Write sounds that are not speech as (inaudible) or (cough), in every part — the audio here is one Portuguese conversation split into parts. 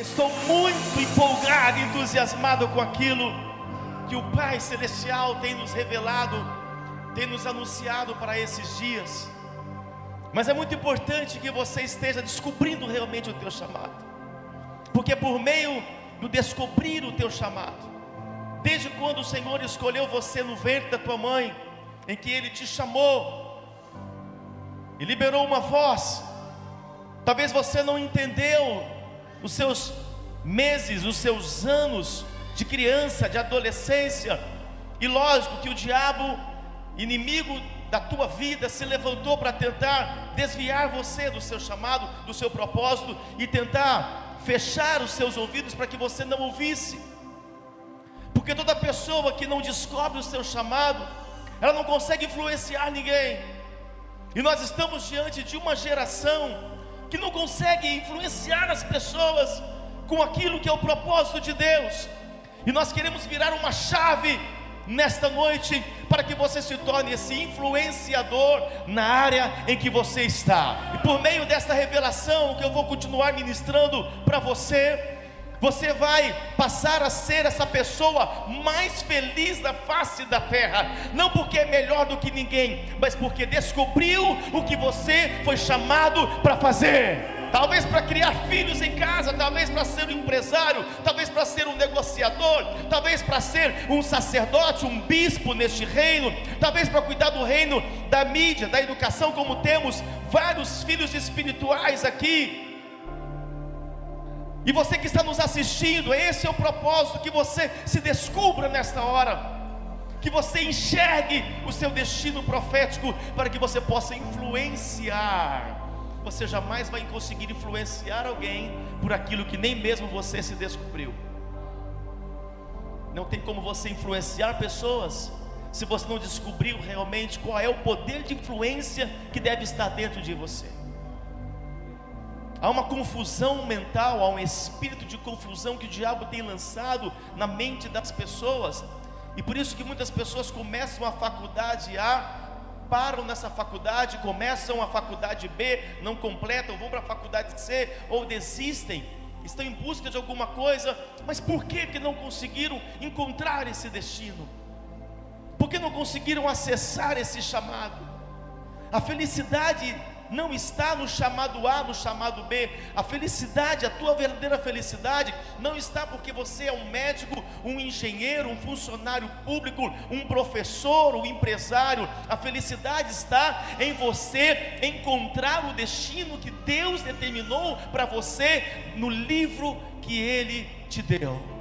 Estou muito empolgado, entusiasmado com aquilo que o Pai Celestial tem nos revelado, tem nos anunciado para esses dias. Mas é muito importante que você esteja descobrindo realmente o teu chamado, porque por meio do descobrir o teu chamado, desde quando o Senhor escolheu você no ventre da tua mãe, em que Ele te chamou e liberou uma voz, talvez você não entendeu os seus meses, os seus anos de criança, de adolescência, e lógico que o diabo, inimigo da tua vida, se levantou para tentar desviar você do seu chamado, do seu propósito e tentar fechar os seus ouvidos para que você não ouvisse. Porque toda pessoa que não descobre o seu chamado, ela não consegue influenciar ninguém. E nós estamos diante de uma geração que não consegue influenciar as pessoas com aquilo que é o propósito de Deus. E nós queremos virar uma chave nesta noite para que você se torne esse influenciador na área em que você está. E por meio desta revelação que eu vou continuar ministrando para você, você vai passar a ser essa pessoa mais feliz da face da terra, não porque é melhor do que ninguém, mas porque descobriu o que você foi chamado para fazer. Talvez para criar filhos em casa, talvez para ser um empresário, talvez para ser um negociador, talvez para ser um sacerdote, um bispo neste reino, talvez para cuidar do reino da mídia, da educação, como temos vários filhos espirituais aqui. E você que está nos assistindo, esse é o propósito: que você se descubra nesta hora, que você enxergue o seu destino profético, para que você possa influenciar. Você jamais vai conseguir influenciar alguém por aquilo que nem mesmo você se descobriu. Não tem como você influenciar pessoas se você não descobriu realmente qual é o poder de influência que deve estar dentro de você. Há uma confusão mental, há um espírito de confusão que o diabo tem lançado na mente das pessoas. E por isso que muitas pessoas começam a faculdade A, param nessa faculdade, começam a faculdade B, não completam, vão para a faculdade C ou desistem. Estão em busca de alguma coisa, mas por que que não conseguiram encontrar esse destino? Por que não conseguiram acessar esse chamado? A felicidade não está no chamado A, no chamado B. A felicidade, a tua verdadeira felicidade, não está porque você é um médico, um engenheiro, um funcionário público, um professor, um empresário. A felicidade está em você encontrar o destino que Deus determinou para você no livro que Ele te deu.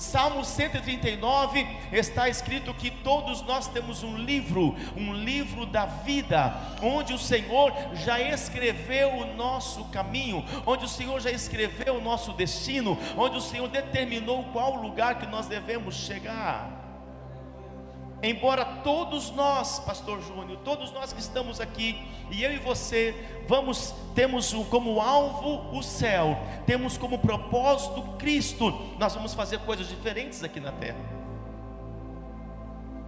Salmo 139 está escrito que todos nós temos um livro, um livro da vida, onde o Senhor já escreveu o nosso caminho, onde o Senhor já escreveu o nosso destino, onde o Senhor determinou qual lugar que nós devemos chegar. Embora todos nós, pastor Júnior, todos nós que estamos aqui, e eu e você, vamos temos como alvo o céu, temos como propósito Cristo, nós vamos fazer coisas diferentes aqui na terra.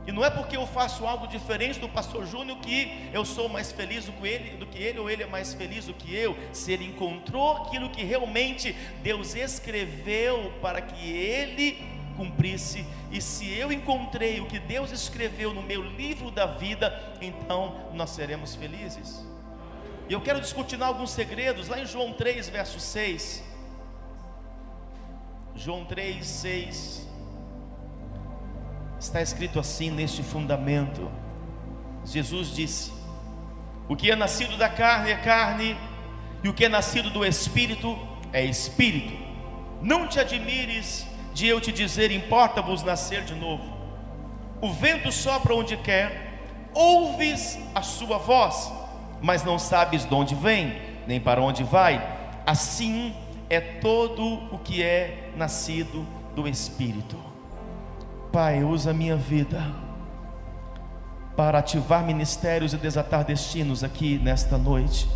E não é porque eu faço algo diferente do pastor Júnior que eu sou mais feliz do que ele, do que ele ou ele é mais feliz do que eu. Se ele encontrou aquilo que realmente Deus escreveu para que ele cumprisse, e se eu encontrei o que Deus escreveu no meu livro da vida, então nós seremos felizes. E eu quero discutir alguns segredos lá em João 3, verso 6. João 3, 6. Está escrito assim neste fundamento. Jesus disse: O que é nascido da carne é carne, e o que é nascido do espírito é espírito. Não te admires de eu te dizer: importa-vos nascer de novo. O vento sopra onde quer, ouves a sua voz, mas não sabes de onde vem, nem para onde vai. Assim é todo o que é nascido do Espírito. Pai, usa a minha vida para ativar ministérios e desatar destinos aqui nesta noite,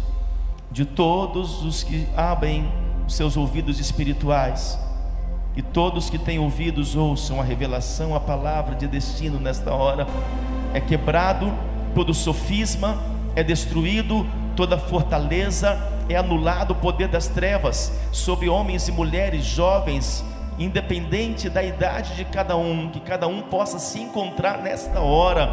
de todos os que abrem seus ouvidos espirituais e todos que têm ouvidos ouçam a revelação, a palavra de destino nesta hora. É quebrado todo sofisma, é destruído toda fortaleza, é anulado o poder das trevas sobre homens e mulheres, jovens independente da idade de cada um, que cada um possa se encontrar nesta hora,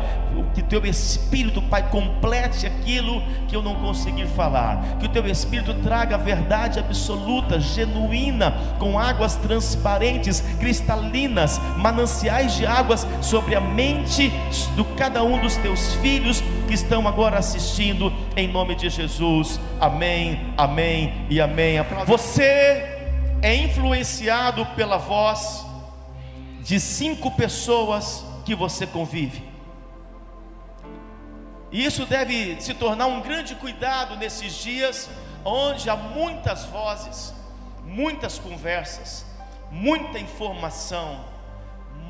que teu Espírito, Pai, complete aquilo que eu não consegui falar, que o teu Espírito traga a verdade absoluta, genuína, com águas transparentes, cristalinas, mananciais de águas sobre a mente de cada um dos teus filhos que estão agora assistindo, em nome de Jesus, amém, amém e amém. Você é influenciado pela voz de cinco pessoas que você convive. E isso deve se tornar um grande cuidado nesses dias, onde há muitas vozes, muitas conversas, muita informação,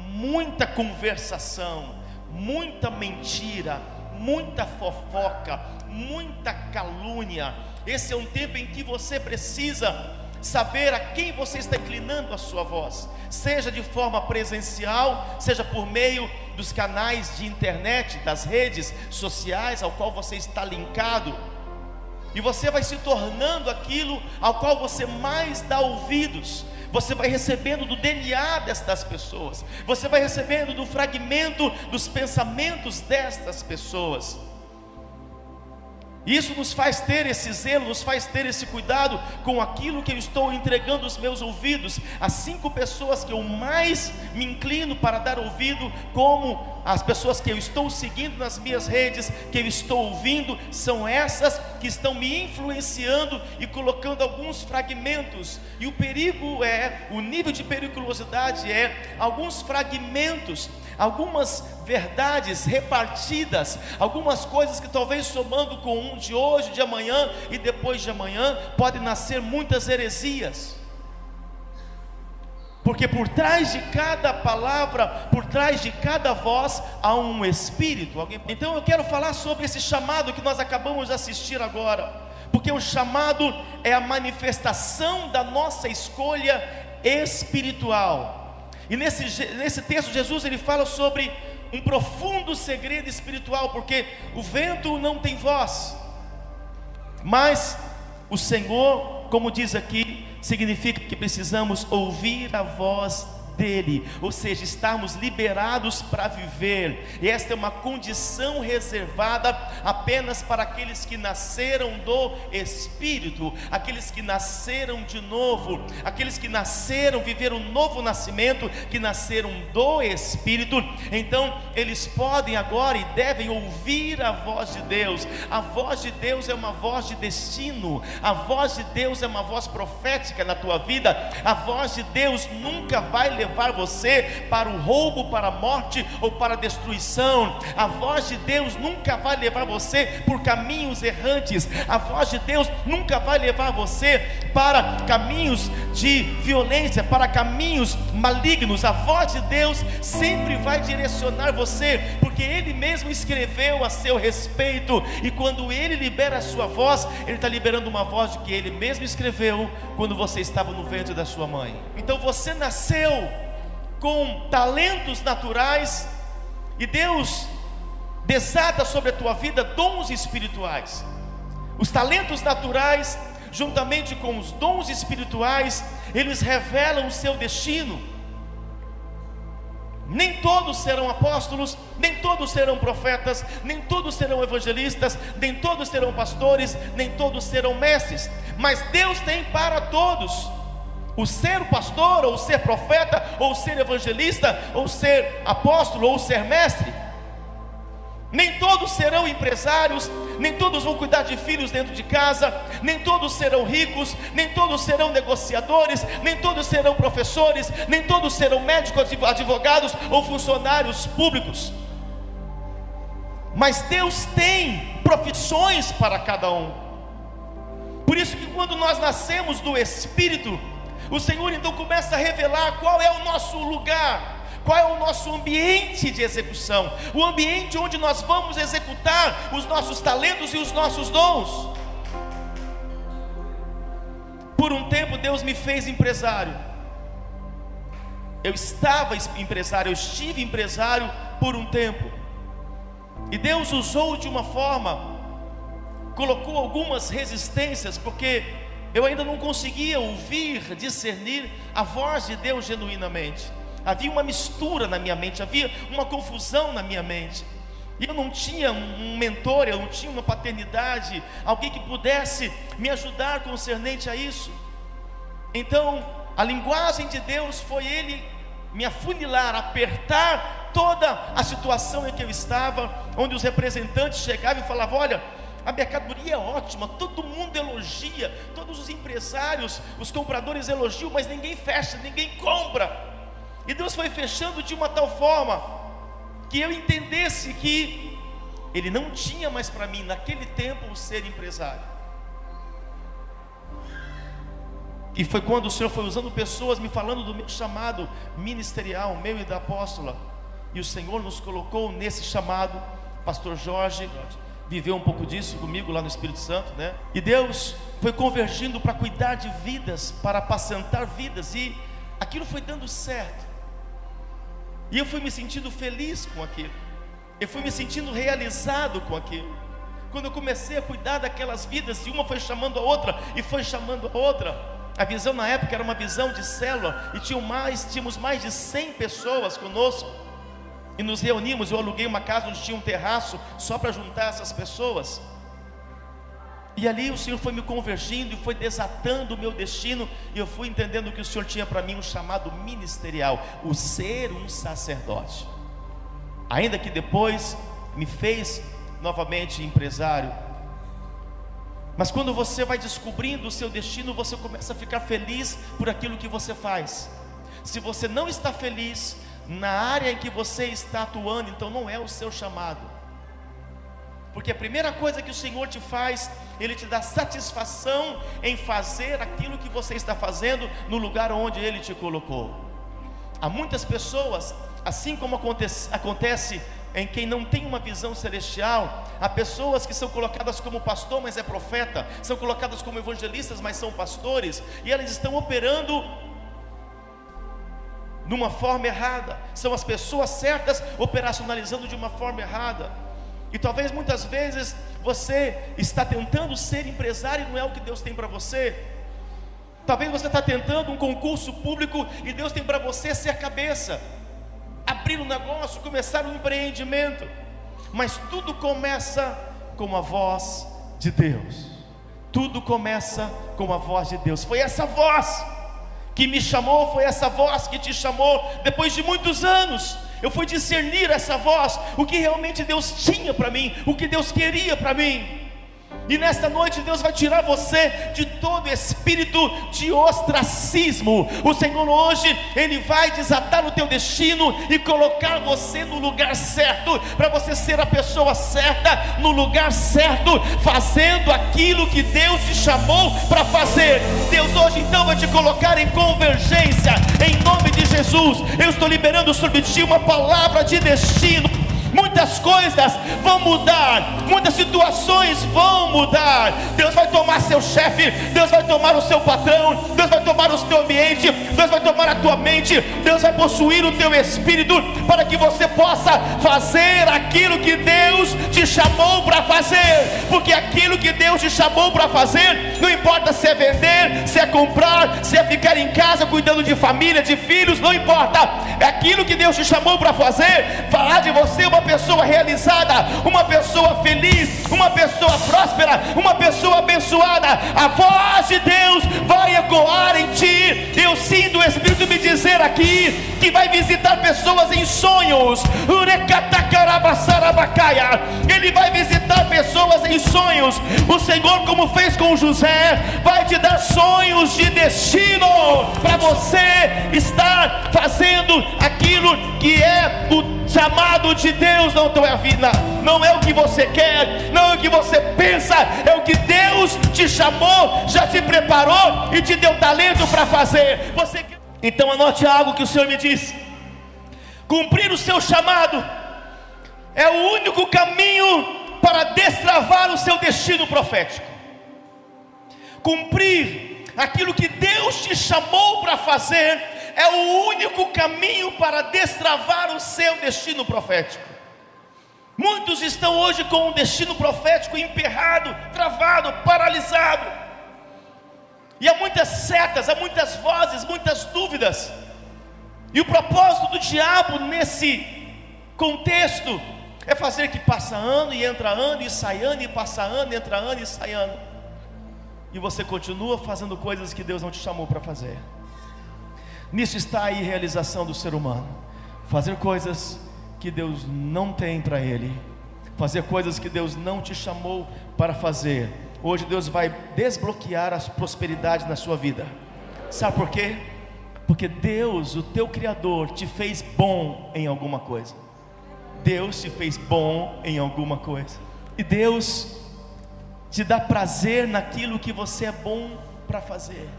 muita conversação, muita mentira, muita fofoca, muita calúnia. Esse é um tempo em que você precisa saber a quem você está inclinando a sua voz, seja de forma presencial, seja por meio dos canais de internet, das redes sociais ao qual você está linkado. E você vai se tornando aquilo ao qual você mais dá ouvidos. Você vai recebendo do DNA destas pessoas. Você vai recebendo do fragmento dos pensamentos destas pessoas. Isso nos faz ter esse zelo, nos faz ter esse cuidado com aquilo que eu estou entregando os meus ouvidos. As cinco pessoas que eu mais me inclino para dar ouvido, como as pessoas que eu estou seguindo nas minhas redes, que eu estou ouvindo, são essas que estão me influenciando e colocando alguns fragmentos. E o perigo é, o nível de periculosidade é alguns fragmentos algumas verdades repartidas, algumas coisas que talvez somando com um de hoje, de amanhã e depois de amanhã, podem nascer muitas heresias. Porque por trás de cada palavra, por trás de cada voz, há um espírito. Então eu quero falar sobre esse chamado que nós acabamos de assistir agora. Porque o chamado é a manifestação da nossa escolha espiritual. E nesse, nesse texto, Jesus ele fala sobre um profundo segredo espiritual, porque o vento não tem voz, mas o Senhor, como diz aqui, significa que precisamos ouvir a voz dele, ou seja, estarmos liberados para viver. E esta é uma condição reservada apenas para aqueles que nasceram do Espírito, aqueles que nasceram de novo, aqueles que nasceram, viveram um novo nascimento, que nasceram do Espírito. Então, eles podem agora e devem ouvir a voz de Deus. A voz de Deus é uma voz de destino. A voz de Deus é uma voz profética na tua vida. A voz de Deus nunca vai levar levar você para o roubo, para a morte ou para a destruição. A voz de Deus nunca vai levar você por caminhos errantes. A voz de Deus nunca vai levar você para caminhos de violência, para caminhos malignos. A voz de Deus sempre vai direcionar você, porque Ele mesmo escreveu a seu respeito. E quando Ele libera a sua voz, Ele está liberando uma voz de que Ele mesmo escreveu quando você estava no ventre da sua mãe. Então você nasceu com talentos naturais e Deus desata sobre a tua vida dons espirituais. Os talentos naturais, juntamente com os dons espirituais, eles revelam o seu destino. Nem todos serão apóstolos, nem todos serão profetas, nem todos serão evangelistas, nem todos serão pastores, nem todos serão mestres, mas Deus tem para todos o ser pastor, ou ser profeta, ou ser evangelista, ou ser apóstolo, ou ser mestre. Nem todos serão empresários, nem todos vão cuidar de filhos dentro de casa, nem todos serão ricos, nem todos serão negociadores, nem todos serão professores, nem todos serão médicos, advogados ou funcionários públicos. Mas Deus tem profissões para cada um. Por isso que quando nós nascemos do Espírito, o Senhor então começa a revelar qual é o nosso lugar, qual é o nosso ambiente de execução, o ambiente onde nós vamos executar os nossos talentos e os nossos dons. Por um tempo Deus me fez empresário. Eu estava empresário, eu estive empresário por um tempo. E Deus usou de uma forma colocou algumas resistências, porque eu ainda não conseguia ouvir, discernir a voz de Deus genuinamente. Havia uma mistura na minha mente, havia uma confusão na minha mente. E eu não tinha um mentor, eu não tinha uma paternidade, alguém que pudesse me ajudar concernente a isso. Então, a linguagem de Deus foi Ele me afunilar, apertar toda a situação em que eu estava, onde os representantes chegavam e falavam: Olha, a mercadoria é ótima, todo mundo elogia, todos os empresários, os compradores elogiam, mas ninguém fecha, ninguém compra. E Deus foi fechando de uma tal forma que eu entendesse que Ele não tinha mais para mim, naquele tempo, o ser empresário. E foi quando o Senhor foi usando pessoas me falando do meu chamado ministerial, meu e da apóstola. E o Senhor nos colocou nesse chamado. Pastor Jorge viveu um pouco disso comigo lá no Espírito Santo, né? E Deus foi convergindo para cuidar de vidas, para apacentar vidas, e aquilo foi dando certo. E eu fui me sentindo feliz com aquilo. Eu fui me sentindo realizado com aquilo. Quando eu comecei a cuidar daquelas vidas, e uma foi chamando a outra, e foi chamando a outra, a visão na época era uma visão de célula e tinha mais, tínhamos mais de 100 pessoas conosco. E nos reunimos, eu aluguei uma casa onde tinha um terraço só para juntar essas pessoas. E ali o Senhor foi me convergindo e foi desatando o meu destino, e eu fui entendendo que o Senhor tinha para mim um chamado ministerial, o ser um sacerdote. Ainda que depois me fez novamente empresário, mas quando você vai descobrindo o seu destino, você começa a ficar feliz por aquilo que você faz. Se você não está feliz na área em que você está atuando, então não é o seu chamado. Porque a primeira coisa que o Senhor te faz, Ele te dá satisfação em fazer aquilo que você está fazendo no lugar onde Ele te colocou. Há muitas pessoas, assim como acontece, acontece em quem não tem uma visão celestial, há pessoas que são colocadas como pastor, mas é profeta, são colocadas como evangelistas, mas são pastores, e elas estão operando numa forma errada, são as pessoas certas operacionalizando de uma forma errada. E talvez muitas vezes você está tentando ser empresário e não é o que Deus tem para você. Talvez você está tentando um concurso público e Deus tem para você ser cabeça abrir um negócio, começar um empreendimento, mas tudo começa com a voz de Deus. Tudo começa com a voz de Deus. Foi essa voz que me chamou, foi essa voz que te chamou. Depois de muitos anos, eu fui discernir essa voz, o que realmente Deus tinha para mim, o que Deus queria para mim. E nesta noite Deus vai tirar você de todo espírito de ostracismo. O Senhor hoje ele vai desatar o teu destino e colocar você no lugar certo, para você ser a pessoa certa no lugar certo, fazendo aquilo que Deus te chamou para fazer. Deus hoje então vai te colocar em convergência em nome de Jesus. Eu estou liberando sobre ti uma palavra de destino muitas coisas vão mudar, muitas situações vão mudar. Deus vai tomar seu chefe, Deus vai tomar o seu patrão, Deus vai tomar o teu ambiente, Deus vai tomar a tua mente, Deus vai possuir o teu espírito para que você possa fazer aquilo que Deus te chamou para fazer, porque aquilo que Deus te chamou para fazer, não importa se é vender, se é comprar, se é ficar em casa cuidando de família, de filhos, não importa, é aquilo que Deus te chamou para fazer, falar de você uma pessoa realizada, uma pessoa feliz, uma pessoa próspera, uma pessoa abençoada. A voz de Deus vai ecoar em ti. Eu sinto o Espírito me dizer aqui que vai visitar pessoas em sonhos. Ele vai visitar pessoas em sonhos. O Senhor, como fez com José, vai te dar sonhos de destino para você estar aquilo que é o chamado de Deus não é a vida, não é o que você quer, não é o que você pensa, é o que Deus te chamou, já te preparou e te deu talento para fazer. Você então anote algo que o Senhor me disse: cumprir o seu chamado é o único caminho para destravar o seu destino profético. Cumprir aquilo que Deus te chamou para fazer é o único caminho para destravar o seu destino profético. Muitos estão hoje com o destino profético emperrado, travado, paralisado. E há muitas setas, há muitas vozes, muitas dúvidas. E o propósito do diabo nesse contexto é fazer que passa ano e entra ano e sai ano e passa ano, e entra ano e sai ano. E você continua fazendo coisas que Deus não te chamou para fazer. Nisso está a irrealização do ser humano. Fazer coisas que Deus não tem para ele. Fazer coisas que Deus não te chamou para fazer. Hoje Deus vai desbloquear as prosperidades na sua vida. Sabe por quê? Porque Deus, o teu Criador, te fez bom em alguma coisa. Deus te fez bom em alguma coisa. E Deus te dá prazer naquilo que você é bom para fazer.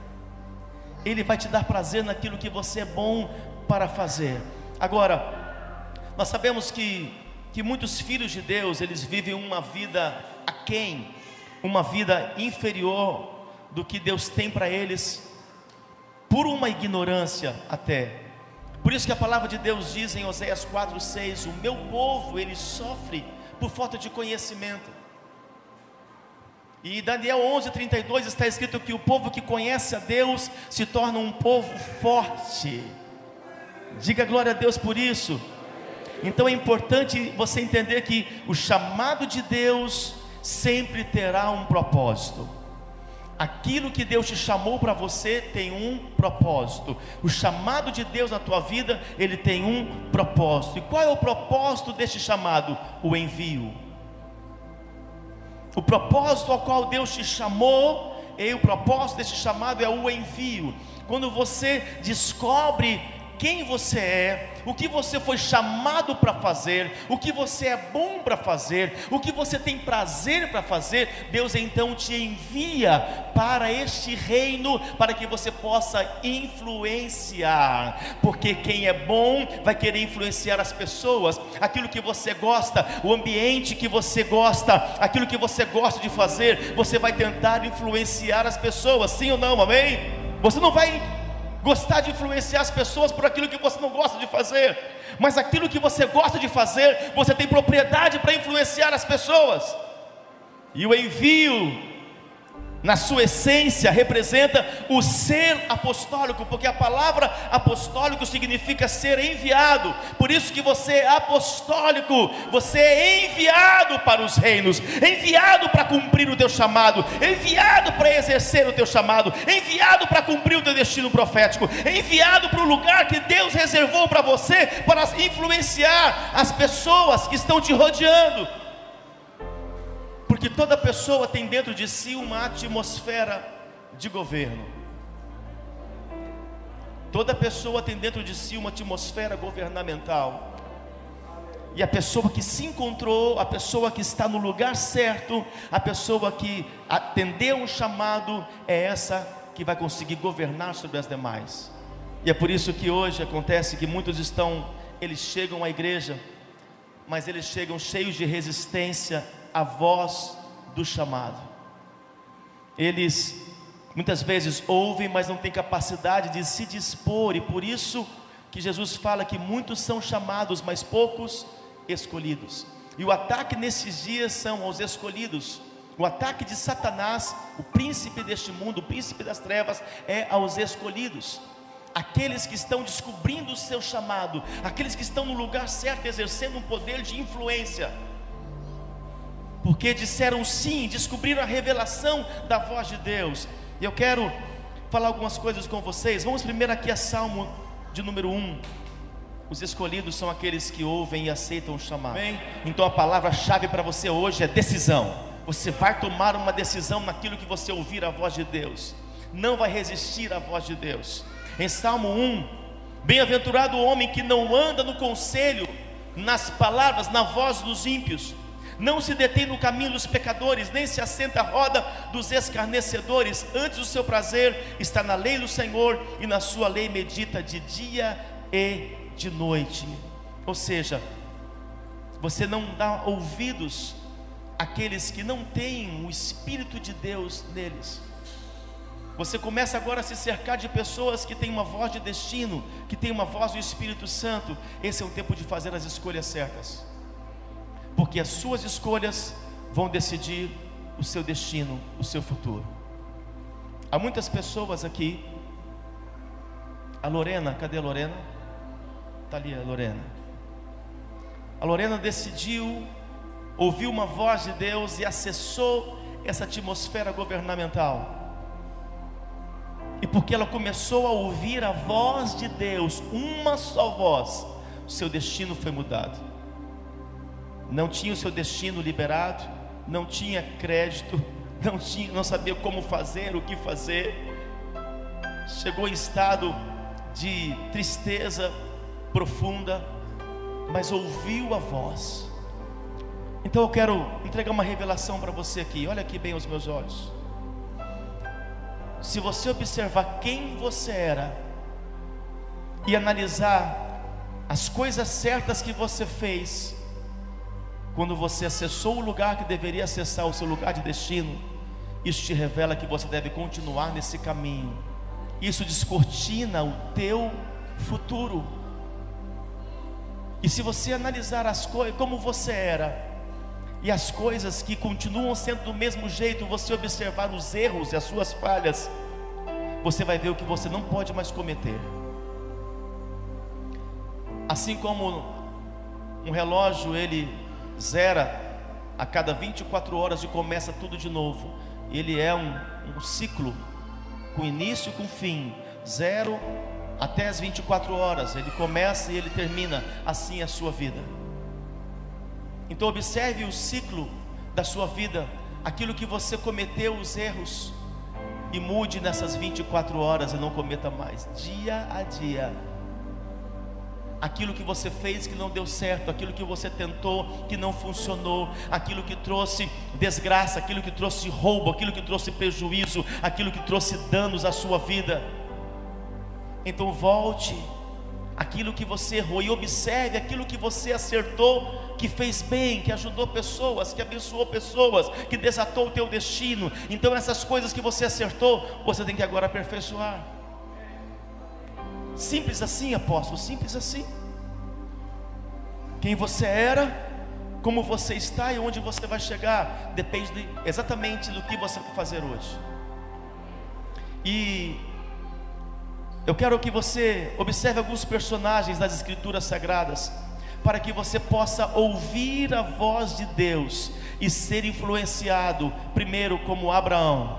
Ele vai te dar prazer naquilo que você é bom para fazer. Agora, nós sabemos que, que muitos filhos de Deus, eles vivem uma vida aquém, uma vida inferior do que Deus tem para eles, por uma ignorância até. Por isso que a palavra de Deus diz em Oséias 4,6: O meu povo ele sofre por falta de conhecimento. E Daniel 11:32 está escrito que o povo que conhece a Deus se torna um povo forte. Diga glória a Deus por isso. Então é importante você entender que o chamado de Deus sempre terá um propósito. Aquilo que Deus te chamou para você tem um propósito. O chamado de Deus na tua vida, ele tem um propósito. E qual é o propósito deste chamado? O envio. O propósito ao qual Deus te chamou, e o propósito deste chamado é o envio. Quando você descobre quem você é, o que você foi chamado para fazer, o que você é bom para fazer, o que você tem prazer para fazer, Deus então te envia para este reino para que você possa influenciar, porque quem é bom vai querer influenciar as pessoas, aquilo que você gosta, o ambiente que você gosta, aquilo que você gosta de fazer, você vai tentar influenciar as pessoas, sim ou não, amém? Você não vai gostar de influenciar as pessoas por aquilo que você não gosta de fazer, mas aquilo que você gosta de fazer, você tem propriedade para influenciar as pessoas. E o envio na sua essência, representa o ser apostólico, porque a palavra apostólico significa ser enviado. Por isso que você é apostólico, você é enviado para os reinos, enviado para cumprir o teu chamado, enviado para exercer o teu chamado, enviado para cumprir o teu destino profético, enviado para o lugar que Deus reservou para você para influenciar as pessoas que estão te rodeando. Porque toda pessoa tem dentro de si uma atmosfera de governo. Toda pessoa tem dentro de si uma atmosfera governamental. E a pessoa que se encontrou, a pessoa que está no lugar certo, a pessoa que atendeu um chamado, é essa que vai conseguir governar sobre as demais. E é por isso que hoje acontece que muitos estão, eles chegam à igreja, mas eles chegam cheios de resistência a voz do chamado. Eles muitas vezes ouvem, mas não têm capacidade de se dispor, e por isso que Jesus fala que muitos são chamados, mas poucos escolhidos. E o ataque nesses dias são aos escolhidos. O ataque de Satanás, o príncipe deste mundo, o príncipe das trevas, é aos escolhidos. Aqueles que estão descobrindo o seu chamado, aqueles que estão no lugar certo, exercendo um poder de influência porque disseram sim, descobriram a revelação da voz de Deus. E eu quero falar algumas coisas com vocês. Vamos primeiro aqui a Salmo de número 1. Os escolhidos são aqueles que ouvem e aceitam o chamado. Bem, então a palavra-chave para você hoje é decisão. Você vai tomar uma decisão naquilo que você ouvir a voz de Deus. Não vai resistir à voz de Deus. Em Salmo 1, bem-aventurado o homem que não anda no conselho, nas palavras, na voz dos ímpios não se detém no caminho dos pecadores, nem se assenta à roda dos escarnecedores. Antes o seu prazer está na lei do Senhor e na sua lei medita de dia e de noite. Ou seja, você não dá ouvidos àqueles que não têm o Espírito de Deus neles. Você começa agora a se cercar de pessoas que têm uma voz de destino, que têm uma voz do Espírito Santo. Esse é o tempo de fazer as escolhas certas. Porque as suas escolhas vão decidir o seu destino, o seu futuro. Há muitas pessoas aqui. A Lorena, cadê a Lorena? Está ali a Lorena. A Lorena decidiu ouvir uma voz de Deus e acessou essa atmosfera governamental. E porque ela começou a ouvir a voz de Deus, uma só voz, o seu destino foi mudado. Não tinha o seu destino liberado, não tinha crédito, (laughs) não tinha, não sabia como fazer, o que fazer. Chegou em estado de tristeza profunda, mas ouviu a voz. Então eu quero entregar uma revelação para você aqui. Olha aqui bem os meus olhos. Se você observar quem você era e analisar as coisas certas que você fez, quando você acessou o lugar que deveria acessar, o seu lugar de destino, isso te revela que você deve continuar nesse caminho. Isso descortina o teu futuro. E se você analisar as coisas, como você era, e as coisas que continuam sendo do mesmo jeito, você observar os erros e as suas falhas, você vai ver o que você não pode mais cometer. Assim como um relógio ele zera a cada 24 horas e começa tudo de novo. Ele é um, um ciclo com início e com fim, zero até as 24 horas. Ele começa e ele termina. Assim é a sua vida. Então observe o ciclo da sua vida, aquilo que você cometeu, os erros, e mude nessas 24 horas e não cometa mais, dia a dia. Aquilo que você fez que não deu certo, aquilo que você tentou que não funcionou, aquilo que trouxe desgraça, aquilo que trouxe roubo, aquilo que trouxe prejuízo, aquilo que trouxe danos à sua vida. Então volte aquilo que você errou e observe aquilo que você acertou, que fez bem, que ajudou pessoas, que abençoou pessoas, que desatou o teu destino. Então essas coisas que você acertou, você tem que agora aperfeiçoar. Simples assim, apóstolo, simples assim. Quem você era, como você está e onde você vai chegar, depende de, exatamente do que você vai fazer hoje. E eu quero que você observe alguns personagens das Escrituras Sagradas, para que você possa ouvir a voz de Deus e ser influenciado, primeiro, como Abraão.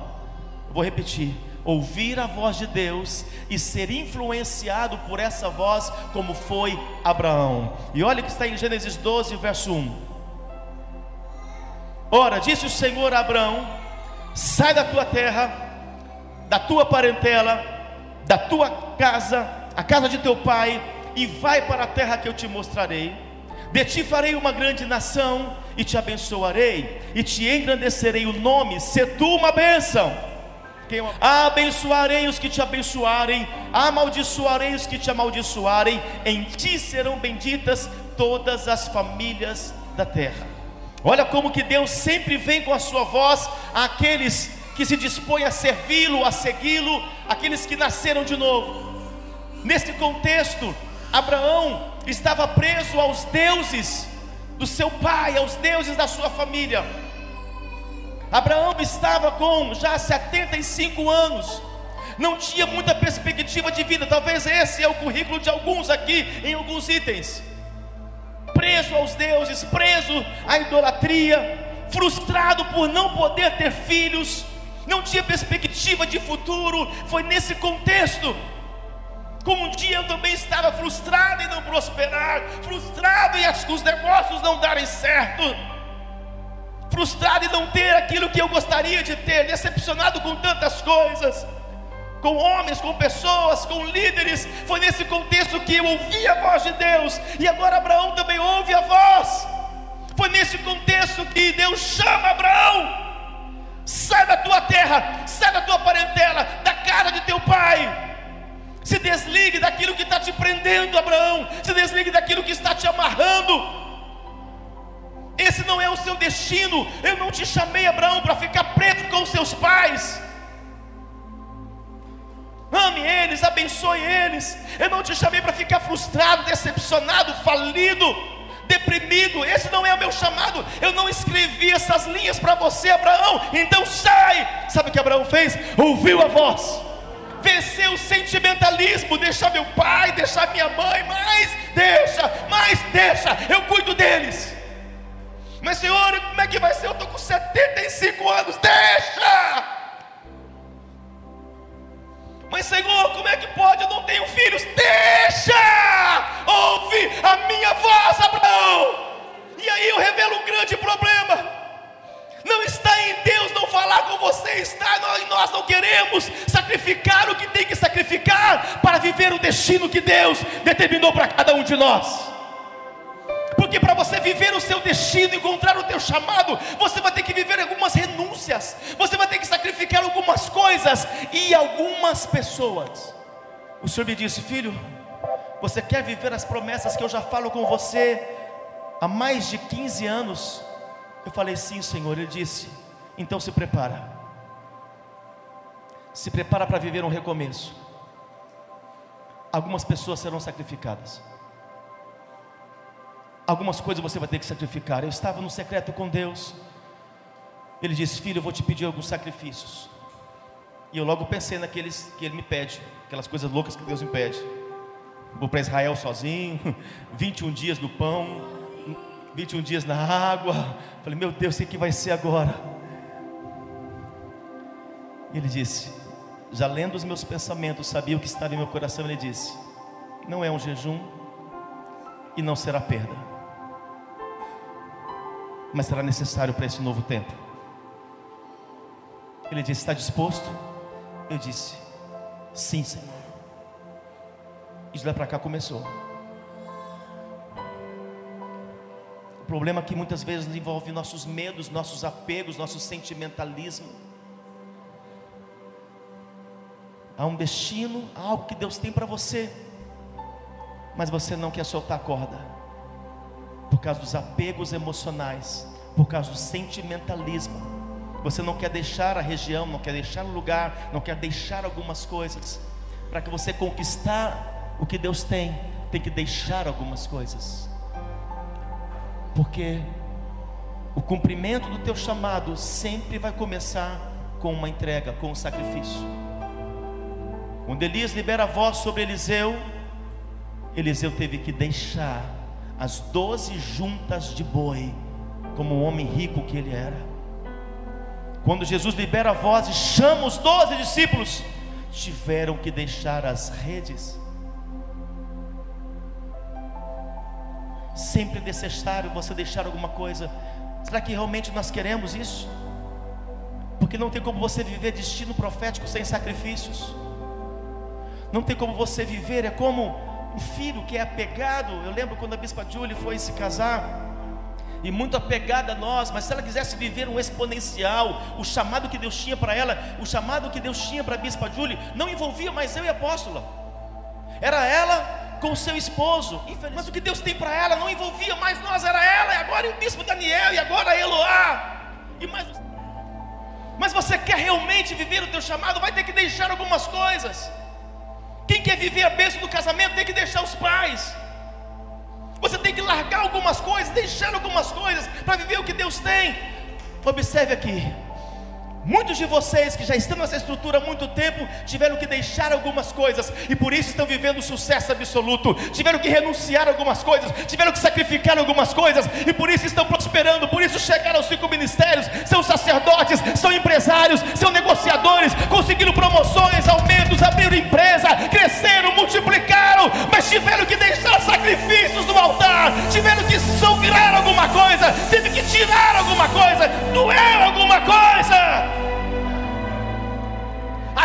Vou repetir: ouvir a voz de Deus e ser influenciado por essa voz, como foi Abraão. E olha que está em Gênesis 12, verso 1. Ora, disse o Senhor a Abraão: sai da tua terra, da tua parentela, da tua casa, a casa de teu pai, e vai para a terra que eu te mostrarei. De ti farei uma grande nação, e te abençoarei, e te engrandecerei o nome, se tu uma bênção. Abençoarei os que te abençoarem, amaldiçoarei os que te amaldiçoarem, em ti serão benditas todas as famílias da terra. Olha como que Deus sempre vem com a sua voz àqueles que se dispõem a servi-lo, a segui-lo, aqueles que nasceram de novo. Nesse contexto, Abraão estava preso aos deuses do seu pai, aos deuses da sua família. Abraão estava com já 75 anos, não tinha muita perspectiva de vida, talvez esse é o currículo de alguns aqui, em alguns itens. Preso aos deuses, preso à idolatria, frustrado por não poder ter filhos, não tinha perspectiva de futuro. Foi nesse contexto. Como um dia eu também estava frustrado em não prosperar, frustrado em os negócios não darem certo, frustrado em não ter aquilo que eu gostaria de ter, decepcionado com tantas coisas, com homens, com pessoas, com líderes. Foi nesse contexto que eu ouvi a voz de Deus, e agora Abraão também ouve a voz. Foi nesse contexto que Deus chama Abraão Sai da tua terra, sai da tua parentela, da casa de teu pai. Se desligue daquilo que está te prendendo, Abraão. Se desligue daquilo que está te amarrando. Esse não é o seu destino. Eu não te chamei, Abraão, para ficar preso com os seus pais. Ame eles, abençoe eles. Eu não te chamei para ficar frustrado, decepcionado, falido. deprimido. Esse não é o meu chamado. Eu não escrevi essas linhas para você, Abraão. Então sai. Sabe o que Abraão fez? Ouviu a voz. Venceu o sentimentalismo, deixar meu pai, deixar minha mãe, mas deixa, mas deixa, eu cuido deles. Mas Senhor, como é que vai ser? Eu estou com 75 anos, deixa! Mas Senhor, como é que pode? Eu não tenho filhos. Deixa! Ouve a minha voz, Abraão. E aí eu revelo um grande problema. Não está em Deus não falar com você, está em nós não queremos sacrificar o que tem que sacrificar para viver o destino que Deus determinou para cada um de nós. Porque para você viver o seu destino, encontrar o teu chamado, você vai ter que viver algumas renúncias, você vai ter que sacrificar algumas coisas e algumas pessoas. O Senhor me disse, filho, você quer viver as promessas que eu já falo com você há mais de 15 anos? Eu falei, sim, Senhor. Ele disse, então se prepara. Se prepara para viver um recomeço. Algumas pessoas serão sacrificadas. Algumas coisas você vai ter que sacrificar. Eu estava no secreto com Deus. Ele disse: Filho, eu vou te pedir alguns sacrifícios. E eu logo pensei naqueles que ele me pede, aquelas coisas loucas que Deus me pede. Vou para Israel sozinho, (laughs) 21 dias no pão, 21 dias na água. Falei, meu Deus, o que vai ser agora? Ele disse, já lendo os meus pensamentos, sabia o que estava em meu coração. Ele disse: Não é um jejum e não será perda mas será necessário para esse novo tempo. Ele disse: Está disposto? Eu disse: Sim, Senhor. E de lá para cá começou. O problema é que muitas vezes envolve nossos medos, nossos apegos, nosso sentimentalismo. Há um destino, há algo que Deus tem para você, mas você não quer soltar a corda por causa dos apegos emocionais, por causa do sentimentalismo. Você não quer deixar a região, não quer deixar o lugar, não quer deixar algumas coisas. Para que você conquistar o que Deus tem, tem que deixar algumas coisas. Porque o cumprimento do teu chamado sempre vai começar com uma entrega, com um sacrifício. Quando Elias libera a voz sobre Eliseu, Eliseu teve que deixar as doze juntas de boi, como o homem rico que ele era. Quando Jesus libera a voz e chama os doze discípulos, tiveram que deixar as redes. Sempre é necessário você deixar alguma coisa. Será que realmente nós queremos isso? Porque não tem como você viver destino profético sem sacrifícios. Não tem como você viver, é como um filho que é apegado. Eu lembro quando a bispa Julie foi se casar, e muito apegada a nós, mas se ela quisesse viver um exponencial, o chamado que Deus tinha para ela, o chamado que Deus tinha para a bispa Julie, não envolvia mais eu e a apóstola, era ela com o seu esposo, mas o que Deus tem para ela não envolvia mais nós, era ela, e agora o bispo Daniel, e agora Eloá, e mais. Mas você quer realmente viver o teu chamado, vai ter que deixar algumas coisas. Quem quer viver a bênção do casamento tem que deixar os pais. Você tem que largar algumas coisas, deixar algumas coisas para viver o que Deus tem. Observe aqui. Muitos de vocês que já estão nessa estrutura há muito tempo tiveram que deixar algumas coisas e por isso estão vivendo sucesso absoluto. Tiveram que renunciar algumas coisas, tiveram que sacrificar algumas coisas e por isso estão prosperando. Por isso chegaram aos cinco ministérios, são sacerdotes, são empresários, são negociadores, conseguiram promoções, aumentos, abriram empresa, cresceram, multiplicaram, mas tiveram que deixar sacrifícios no altar, tiveram que sograr alguma coisa, teve que tirar alguma coisa, doer alguma coisa.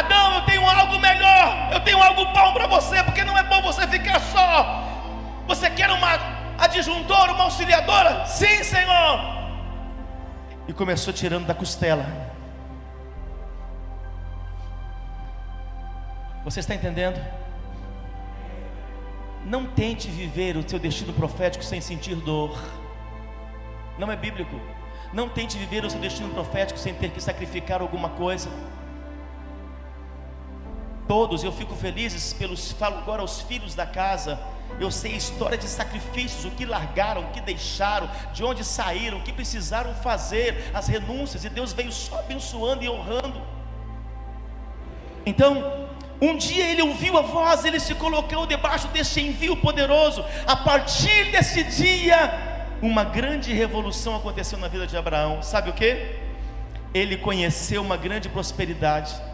Adão, eu tenho algo melhor, eu tenho algo bom para você, porque não é bom você ficar só. Você quer uma adjuntora, uma auxiliadora? Sim, Senhor. E começou tirando da costela. Você está entendendo? Não tente viver o seu destino profético sem sentir dor. Não é bíblico. Não tente viver o seu destino profético sem ter que sacrificar alguma coisa todos, eu fico feliz pelos, falo agora aos filhos da casa, Eu sei a história de sacrifícios, o que largaram, o que deixaram, de onde saíram, o que precisaram fazer, as renúncias, e Deus veio só abençoando e honrando. Então, um dia ele ouviu a voz, ele se colocou debaixo deste envio poderoso. A partir desse dia, uma grande revolução aconteceu na vida de Abraão. Sabe o que? Ele conheceu uma grande prosperidade.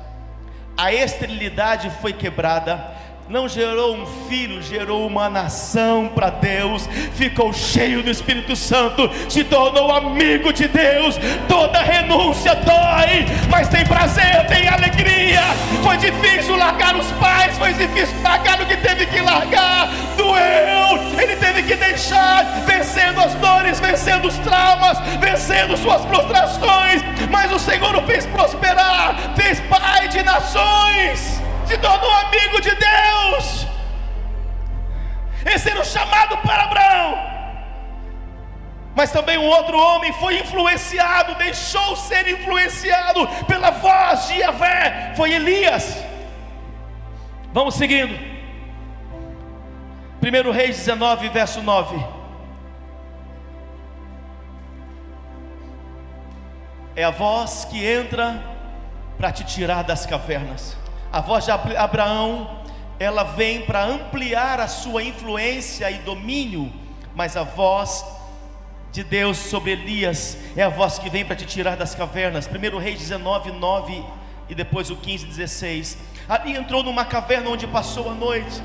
A esterilidade foi quebrada, não gerou um filho, gerou uma nação para Deus, ficou cheio do Espírito Santo, se tornou amigo de Deus. Toda renúncia dói, mas tem prazer, tem alegria. Foi difícil largar os pais, foi difícil largar o que teve que largar, doeu, ele teve que deixar, vencendo as dores, vencendo os traumas, vencendo suas frustrações, mas o Senhor o fez prosperar, de nações se tornou amigo de Deus. Esse era o chamado para Abraão. Mas também um outro homem foi influenciado, deixou ser influenciado pela voz de Yahvé, foi Elias. Vamos seguindo. 1 Reis 19, verso 9. É a voz que entra para te tirar das cavernas. A voz de Abraão, ela vem para ampliar a sua influência e domínio, mas a voz de Deus sobre Elias é a voz que vem para te tirar das cavernas. 1 Reis 19, 9 e depois o 15, 16. Ali entrou numa caverna onde passou a noite.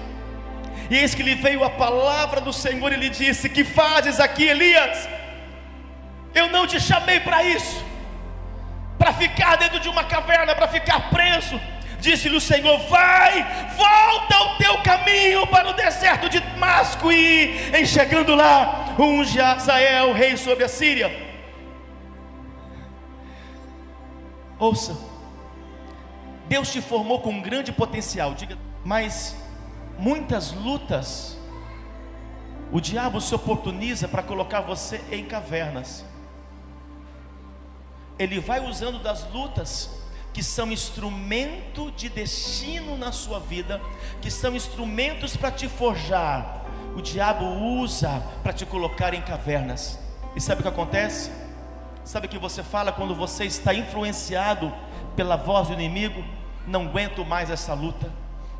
E eis que lhe veio a palavra do Senhor e lhe disse: Que fazes aqui, Elias? Eu não te chamei para isso, para ficar dentro de uma caverna, para ficar preso Disse-lhe o Senhor: Vai, volta ao teu caminho para o deserto de Damasco, e em chegando lá, unge Azael, rei sobre a Síria. Ouça, Deus te formou com um grande potencial, diga, mas muitas lutas o diabo se oportuniza para colocar você em cavernas. Ele vai usando das lutas que são instrumento de destino na sua vida, que são instrumentos para te forjar. O diabo usa para te colocar em cavernas. E sabe o que acontece? Sabe o que você fala quando você está influenciado pela voz do inimigo? Não aguento mais essa luta,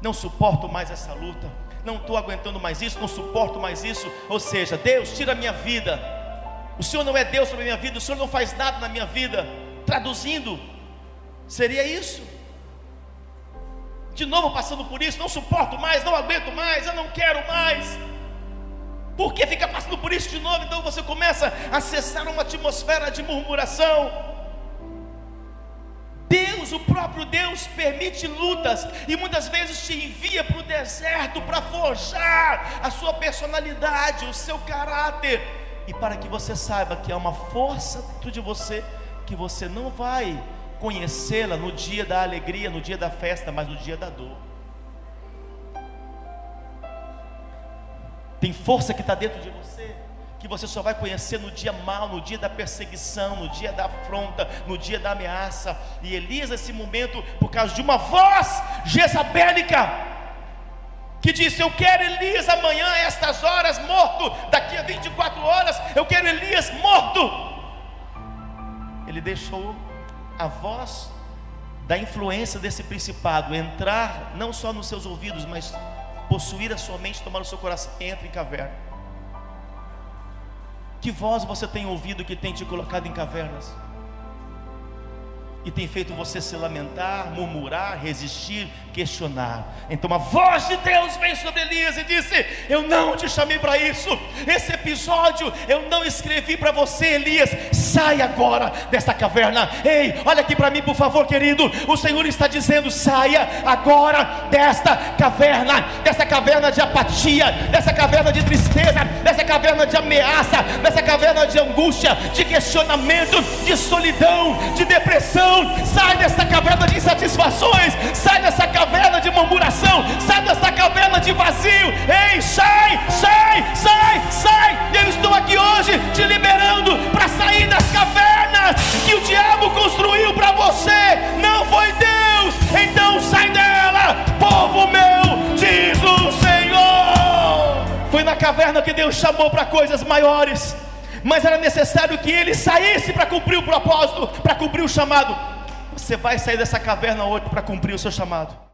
não suporto mais essa luta, não estou aguentando mais isso, não suporto mais isso. Ou seja, Deus, tira a minha vida. O Senhor não é Deus sobre a minha vida, o Senhor não faz nada na minha vida. Traduzindo, Seria isso? De novo passando por isso, não suporto mais, não aguento mais, eu não quero mais. Por que fica passando por isso de novo? Então você começa a acessar uma atmosfera de murmuração. Deus, o próprio Deus, permite lutas e muitas vezes te envia para o deserto para forjar a sua personalidade, o seu caráter, e para que você saiba que há uma força dentro de você que você não vai conhecê-la no dia da alegria, no dia da festa, mas no dia da dor. Tem força que está dentro de você, que você só vai conhecer no dia mal, no dia da perseguição, no dia da afronta, no dia da ameaça. E Elias, nesse momento, por causa de uma voz jezabélica, que disse: Eu quero Elias amanhã, a estas horas, morto. Daqui a 24 horas, eu quero Elias morto. Ele deixou a voz da influência desse principado entrar não só nos seus ouvidos, mas possuir a sua mente, tomar o seu coração, entra em caverna. Que voz você tem ouvido que tem te colocado em cavernas? E tem feito você se lamentar, murmurar, resistir, questionar. Então a voz de Deus vem sobre Elias e disse: Eu não te chamei para isso. Esse episódio eu não escrevi para você, Elias. Sai agora dessa caverna. Ei, olha aqui para mim, por favor, querido. O Senhor está dizendo: saia agora desta caverna, dessa caverna de apatia, dessa caverna de tristeza, dessa caverna de ameaça, dessa caverna de angústia, de questionamento, de solidão, de depressão sai dessa caverna de insatisfações, sai dessa caverna de murmuração, sai dessa caverna de vazio. Ei, sai, sai, sai, sai. Eu estou aqui hoje te liberando para sair das cavernas que o diabo construiu para você. Não foi Deus, então sai dela, povo meu, diz o Senhor. caverna que Deus chamou para coisas maiores, mas era necessário que ele saísse para cumprir o propósito, para cumprir o chamado. Você vai sair dessa caverna hoje para cumprir o seu chamado.